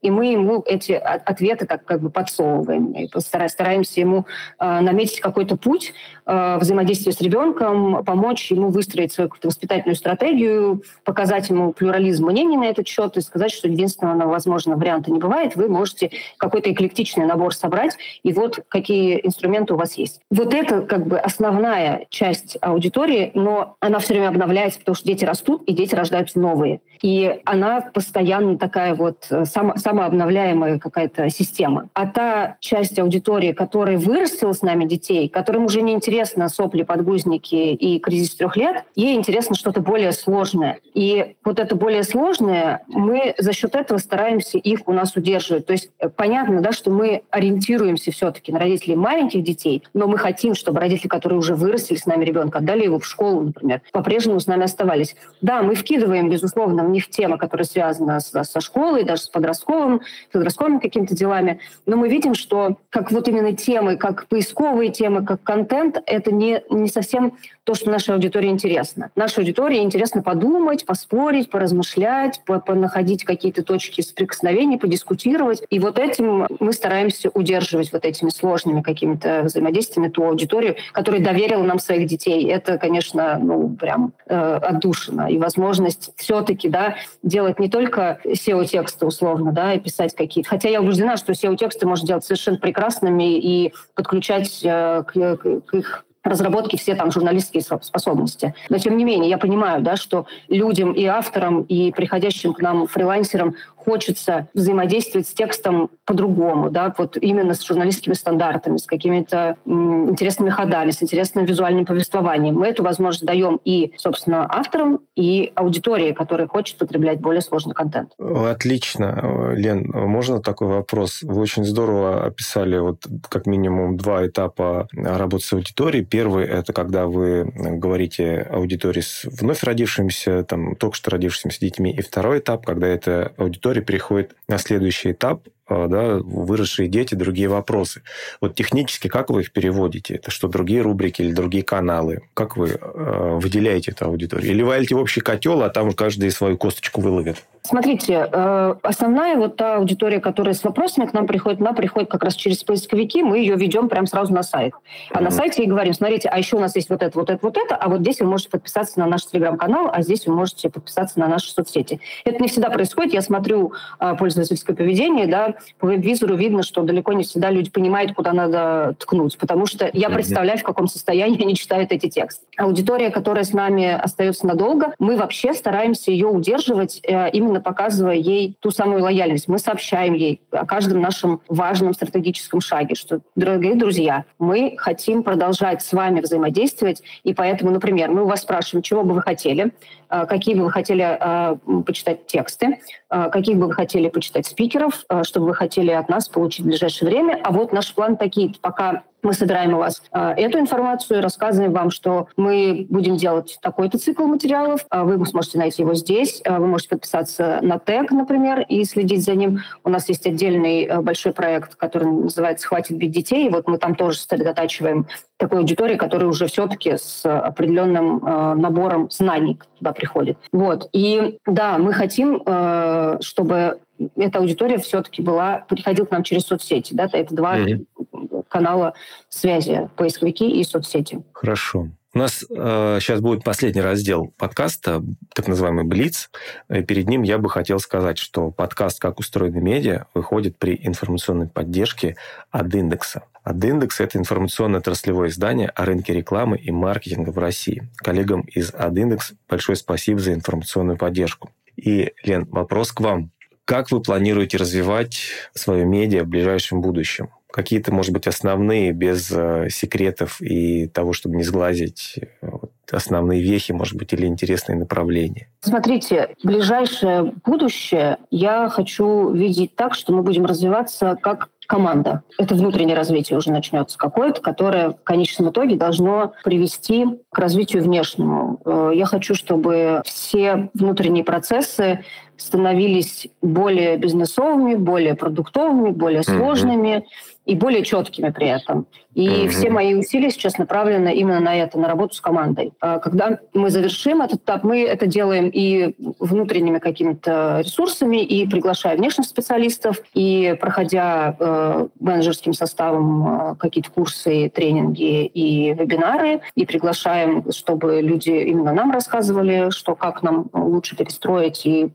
и мы ему эти ответы так как бы подсовываем. И стараемся ему э, наметить какой-то путь э, взаимодействия с ребенком, помочь ему выстроить свою воспитательную стратегию, показать ему плюрализм мнений на этот счет и сказать, что единственного возможного варианта не бывает. Вы можете какой-то эклектичный набор собрать, и вот какие инструменты у вас есть. Вот это как бы основная часть аудитории, но она все время обновляется, потому что дети растут, и дети рождаются новые. И она постоянно такая вот э, само, самообновляемая какая-то система. А та часть аудитории, которая вырастила с нами детей, которым уже не интересно сопли, подгузники и кризис трех лет, ей интересно что-то более сложное. И вот это более сложное, мы за счет этого стараемся их у нас удерживать. То есть э, понятно, да, что мы ориентируемся все-таки на родителей маленьких детей, но мы хотим, чтобы родители, которые уже вырастили с нами ребенка, отдали его в школу, например, по-прежнему с нами оставались. Да, мы вкидываем, безусловно, в них темы, которые связаны со, со школой, даже с подростковым, подростковыми какими-то делами, но мы видим, что как вот именно темы, как поисковые темы, как контент, это не, не совсем то, что нашей аудитории интересно. Нашей аудитории интересно подумать, поспорить, поразмышлять, находить какие-то точки соприкосновения, подискутировать. И вот этим мы стараемся удерживать вот этими сложными какими-то взаимодействиями ту аудиторию, которая доверила нам своих детей. Это, конечно, ну, прям э, отдушина. И возможность все-таки да, делать не только SEO-тексты условно, да, и писать какие-то. Хотя я убеждена, что SEO-тексты можно делать совершенно прекрасными и подключать э, к, к их разработки все там журналистские способности. Но тем не менее, я понимаю, да, что людям и авторам, и приходящим к нам фрилансерам хочется взаимодействовать с текстом по-другому, да, вот именно с журналистскими стандартами, с какими-то интересными ходами, с интересным визуальным повествованием. Мы эту возможность даем и, собственно, авторам, и аудитории, которая хочет потреблять более сложный контент. Отлично. Лен, можно такой вопрос? Вы очень здорово описали вот как минимум два этапа работы с аудиторией. Первый – это когда вы говорите аудитории с вновь родившимися, там, только что родившимися детьми. И второй этап, когда эта аудитория переходит на следующий этап, да, выросшие дети, другие вопросы. Вот технически как вы их переводите? Это что, другие рубрики или другие каналы? Как вы э, выделяете эту аудиторию? Или валите в общий котел, а там каждый свою косточку выловит? Смотрите, э, основная вот та аудитория, которая с вопросами к нам приходит, она приходит как раз через поисковики, мы ее ведем прямо сразу на сайт. А mm-hmm. на сайте и говорим, смотрите, а еще у нас есть вот это, вот это, вот это, а вот здесь вы можете подписаться на наш телеграм-канал, а здесь вы можете подписаться на наши соцсети. Это не всегда происходит. Я смотрю э, пользовательское поведение, да, по веб-визору видно, что далеко не всегда люди понимают, куда надо ткнуть, потому что я представляю, в каком состоянии они читают эти тексты. Аудитория, которая с нами остается надолго, мы вообще стараемся ее удерживать, э, именно показывая ей ту самую лояльность. Мы сообщаем ей о каждом нашем важном стратегическом шаге, что, дорогие друзья, мы хотим продолжать с вами взаимодействовать, и поэтому, например, мы у вас спрашиваем, чего бы вы хотели, э, какие бы вы хотели э, почитать тексты, каких бы вы хотели почитать спикеров, что бы вы хотели от нас получить в ближайшее время. А вот наш план такие. Пока мы собираем у вас э, эту информацию, рассказываем вам, что мы будем делать такой-то цикл материалов, э, вы сможете найти его здесь, э, вы можете подписаться на тег, например, и следить за ним. У нас есть отдельный э, большой проект, который называется «Хватит бить детей». Вот мы там тоже сосредотачиваем такой аудитории, которая уже все-таки с определенным э, набором знаний туда приходит. Вот. И да, мы хотим, э, чтобы эта аудитория все-таки была, приходила к нам через соцсети. Да? Это два mm-hmm. канала связи, поисковики и соцсети. Хорошо. У нас э, сейчас будет последний раздел подкаста, так называемый Блиц. И перед ним я бы хотел сказать, что подкаст «Как устроены медиа» выходит при информационной поддержке от индекса. От индекса это информационно-отраслевое издание о рынке рекламы и маркетинга в России. Коллегам из Адиндекс большое спасибо за информационную поддержку. И, Лен, вопрос к вам. Как вы планируете развивать свое медиа в ближайшем будущем? какие-то, может быть, основные, без э, секретов и того, чтобы не сглазить э, основные вехи, может быть, или интересные направления? Смотрите, ближайшее будущее я хочу видеть так, что мы будем развиваться как команда. Это внутреннее развитие уже начнется какое-то, которое в конечном итоге должно привести к развитию внешнему. Э, я хочу, чтобы все внутренние процессы становились более бизнесовыми, более продуктовыми, более сложными. Mm-hmm и более четкими при этом. И mm-hmm. все мои усилия сейчас направлены именно на это, на работу с командой. А когда мы завершим этот этап, мы это делаем и внутренними какими-то ресурсами, и приглашая внешних специалистов, и проходя э, менеджерским составом э, какие-то курсы, тренинги и вебинары, и приглашаем, чтобы люди именно нам рассказывали, что как нам лучше перестроить и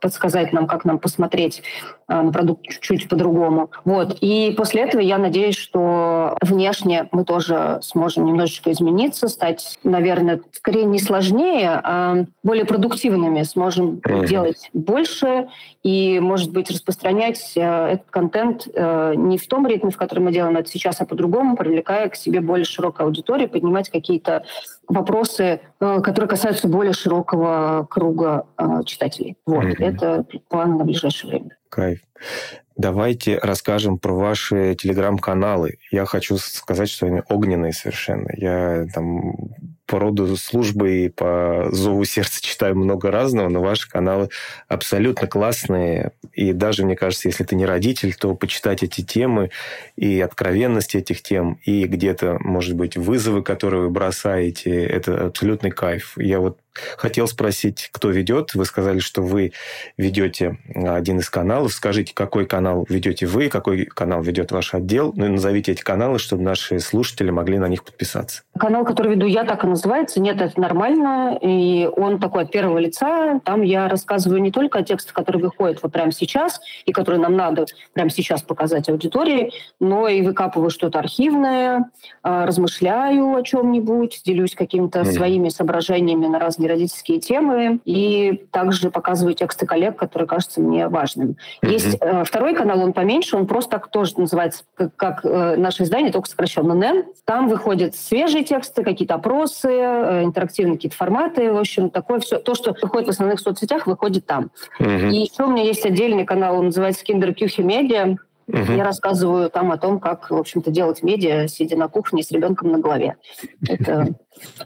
подсказать нам, как нам посмотреть э, на продукт чуть-чуть по-другому. Вот. И после после этого я надеюсь, что внешне мы тоже сможем немножечко измениться, стать, наверное, скорее не сложнее, а более продуктивными, сможем mm-hmm. делать больше и, может быть, распространять э, этот контент э, не в том ритме, в котором мы делаем это сейчас, а по-другому, привлекая к себе более широкую аудиторию, поднимать какие-то вопросы, э, которые касаются более широкого круга читателей. Вот, mm-hmm. это план на ближайшее время. Кайф. Давайте расскажем про ваши телеграм-каналы. Я хочу сказать, что они огненные совершенно. Я там по роду службы и по зову сердца читаю много разного, но ваши каналы абсолютно классные. И даже, мне кажется, если ты не родитель, то почитать эти темы и откровенность этих тем, и где-то, может быть, вызовы, которые вы бросаете, это абсолютный кайф. Я вот Хотел спросить, кто ведет. Вы сказали, что вы ведете один из каналов. Скажите, какой канал ведете вы, какой канал ведет ваш отдел. Ну и назовите эти каналы, чтобы наши слушатели могли на них подписаться. Канал, который веду я, так и называется. Нет, это нормально. И он такой от первого лица. Там я рассказываю не только о текстах, которые выходят вот прямо сейчас, и которые нам надо прямо сейчас показать аудитории, но и выкапываю что-то архивное, а, размышляю о чем-нибудь, делюсь какими-то mm. своими соображениями на разные родительские темы и также показываю тексты коллег, которые кажутся мне важным. Mm-hmm. Есть э, второй канал, он поменьше, он просто так тоже называется, как, как э, наше издание, только сокращенно НЭН. Там выходят свежие тексты, какие-то опросы, э, интерактивные какие-то форматы, в общем, такое все. То, что выходит в основных соцсетях, выходит там. Mm-hmm. И еще у меня есть отдельный канал, он называется Kinder Кюхи Медиа. Угу. Я рассказываю там о том, как, в общем-то, делать медиа, сидя на кухне с ребенком на голове. Это...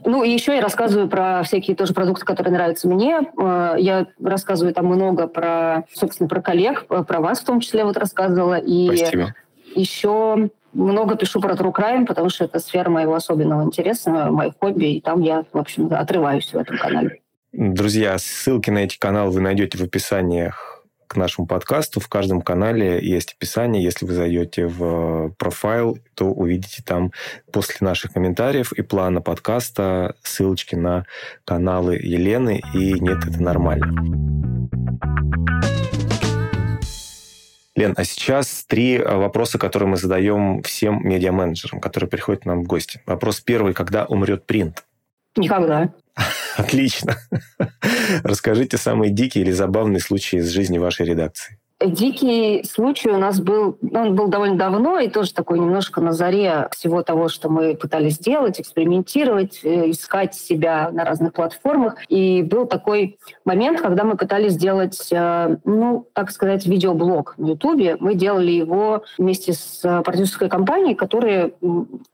Ну, и еще я рассказываю про всякие тоже продукты, которые нравятся мне. Э, я рассказываю там много про, собственно, про коллег, э, про вас в том числе вот рассказывала. И Спасибо. еще много пишу про True Crime, потому что это сфера моего особенного интереса, мое хобби, и там я, в общем, отрываюсь в этом канале. Друзья, ссылки на эти каналы вы найдете в описаниях к нашему подкасту. В каждом канале есть описание. Если вы зайдете в профайл, то увидите там после наших комментариев и плана подкаста ссылочки на каналы Елены. И нет, это нормально. Лен, а сейчас три вопроса, которые мы задаем всем медиа-менеджерам, которые приходят к нам в гости. Вопрос первый. Когда умрет принт? Никогда. Отлично. Расскажите самые дикие или забавные случаи из жизни вашей редакции. Дикий случай у нас был, ну, он был довольно давно и тоже такой немножко на заре всего того, что мы пытались делать, экспериментировать, э, искать себя на разных платформах. И был такой момент, когда мы пытались сделать, э, ну, так сказать, видеоблог на Ютубе. Мы делали его вместе с э, продюсерской компанией, которая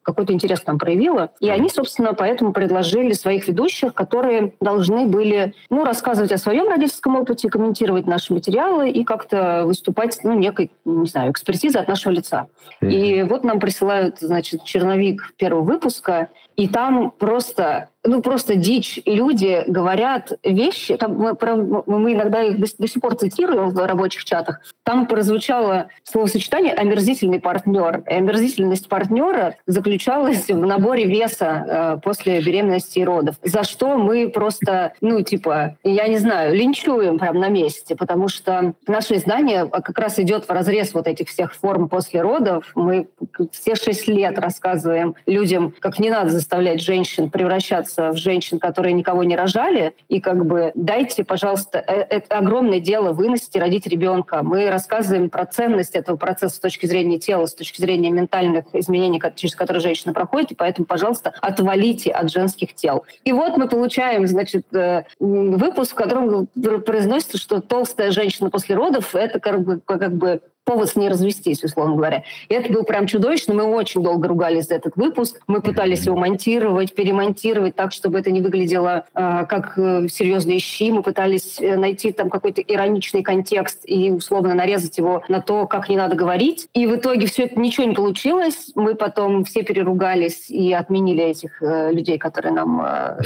какой-то интерес нам проявила. И они, собственно, поэтому предложили своих ведущих, которые должны были, ну, рассказывать о своем родительском опыте, комментировать наши материалы и как-то выступать, ну, некой, не знаю, экспертизой от нашего лица. И вот нам присылают, значит, черновик первого выпуска, и там просто ну, просто дичь. Люди говорят вещи, там мы, мы иногда их до, до сих пор цитируем в рабочих чатах, там прозвучало словосочетание «омерзительный партнер». И омерзительность партнера заключалась в наборе веса э, после беременности и родов, за что мы просто, ну, типа, я не знаю, линчуем прям на месте, потому что наше издание как раз идет в разрез вот этих всех форм после родов. Мы все шесть лет рассказываем людям, как не надо заставлять женщин превращаться в женщин, которые никого не рожали, и как бы дайте, пожалуйста, э, это огромное дело выносить и родить ребенка. Мы рассказываем про ценность этого процесса с точки зрения тела, с точки зрения ментальных изменений, через которые женщина проходит, и поэтому, пожалуйста, отвалите от женских тел. И вот мы получаем, значит, э, выпуск, в котором произносится, что толстая женщина после родов – это как бы, как бы повод с ней развестись, условно говоря. И это было прям чудовищно. Мы очень долго ругались за этот выпуск. Мы пытались его монтировать, перемонтировать так, чтобы это не выглядело э, как серьезные щи. Мы пытались э, найти там какой-то ироничный контекст и условно нарезать его на то, как не надо говорить. И в итоге все это ничего не получилось. Мы потом все переругались и отменили этих э, людей, которые нам э,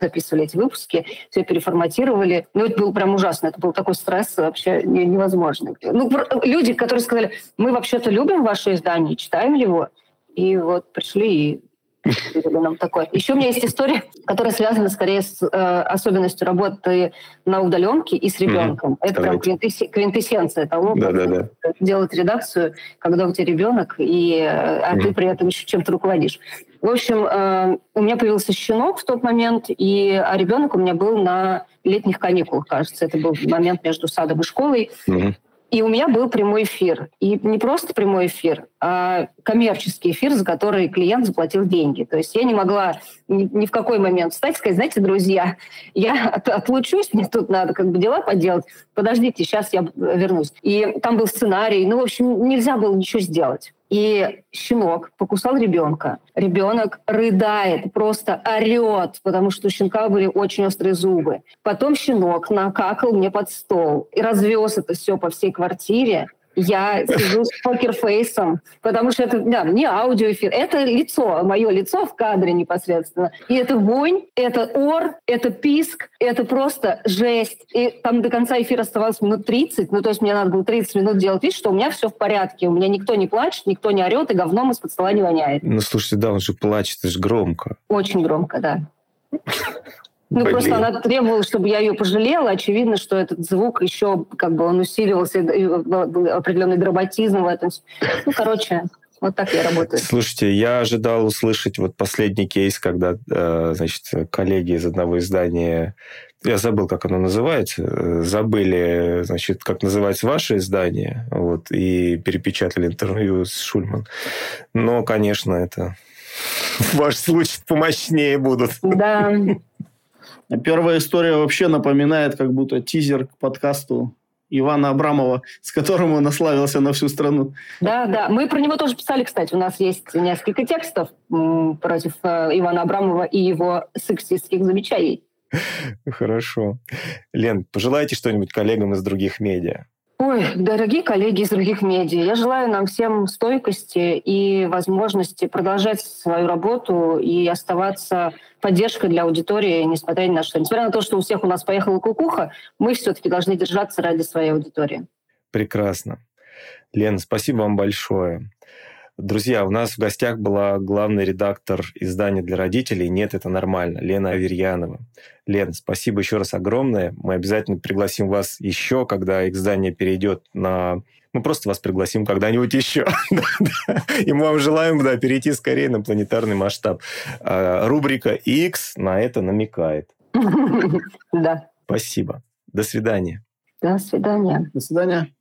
записывали эти выпуски. Все переформатировали. Ну, это было прям ужасно. Это был такой стресс вообще невозможный. Ну, люди, которые которые сказали, мы вообще-то любим ваше издание, читаем его. И вот пришли и нам такое. Еще у меня есть история, которая связана скорее с э, особенностью работы на удаленке и с ребенком. Mm-hmm. Это прям квинтэс- квинтэссенция того, да, как да, да. делать редакцию, когда у тебя ребенок, и, а mm-hmm. ты при этом еще чем-то руководишь. В общем, э, у меня появился щенок в тот момент, и, а ребенок у меня был на летних каникулах, кажется. Это был момент между садом и школой. Mm-hmm. И у меня был прямой эфир. И не просто прямой эфир, а коммерческий эфир, за который клиент заплатил деньги. То есть я не могла ни, ни в какой момент встать и сказать, знаете, друзья, я от, отлучусь, мне тут надо как бы дела поделать, подождите, сейчас я вернусь. И там был сценарий, ну, в общем, нельзя было ничего сделать. И щенок покусал ребенка. Ребенок рыдает, просто орет, потому что у щенка были очень острые зубы. Потом щенок накакал мне под стол и развез это все по всей квартире я сижу с покерфейсом, потому что это да, не аудиоэфир, это лицо, мое лицо в кадре непосредственно. И это вонь, это ор, это писк, это просто жесть. И там до конца эфира оставалось минут 30, ну то есть мне надо было 30 минут делать вид, что у меня все в порядке, у меня никто не плачет, никто не орет, и говном из-под стола не воняет. Ну слушайте, да, он же плачет, это же громко. Очень громко, да. Ну, Блин. просто она требовала, чтобы я ее пожалела. Очевидно, что этот звук еще как бы он усиливался, был определенный драматизм в этом. Ну, короче, вот так я работаю. Слушайте, я ожидал услышать вот последний кейс, когда, э, значит, коллеги из одного издания, я забыл, как оно называется, э, забыли, значит, как называется ваше издание, вот, и перепечатали интервью с Шульман. Но, конечно, это ваш случай помощнее будут. Да, Первая история вообще напоминает как будто тизер к подкасту Ивана Абрамова, с которым он ославился на всю страну. Да, да. Мы про него тоже писали, кстати. У нас есть несколько текстов против э, Ивана Абрамова и его сексистских замечаний. Хорошо. Лен, пожелайте что-нибудь коллегам из других медиа. Ой, дорогие коллеги из других медиа, я желаю нам всем стойкости и возможности продолжать свою работу и оставаться поддержкой для аудитории, несмотря ни на что. Несмотря на то, что у всех у нас поехала кукуха, мы все-таки должны держаться ради своей аудитории. Прекрасно. Лена, спасибо вам большое. Друзья, у нас в гостях была главный редактор издания для родителей «Нет, это нормально» Лена Аверьянова. Лен, спасибо еще раз огромное. Мы обязательно пригласим вас еще, когда издание перейдет на... Мы просто вас пригласим когда-нибудь еще. И мы вам желаем да, перейти скорее на планетарный масштаб. А, рубрика X на это намекает. Да. Спасибо. До свидания. До свидания. До свидания.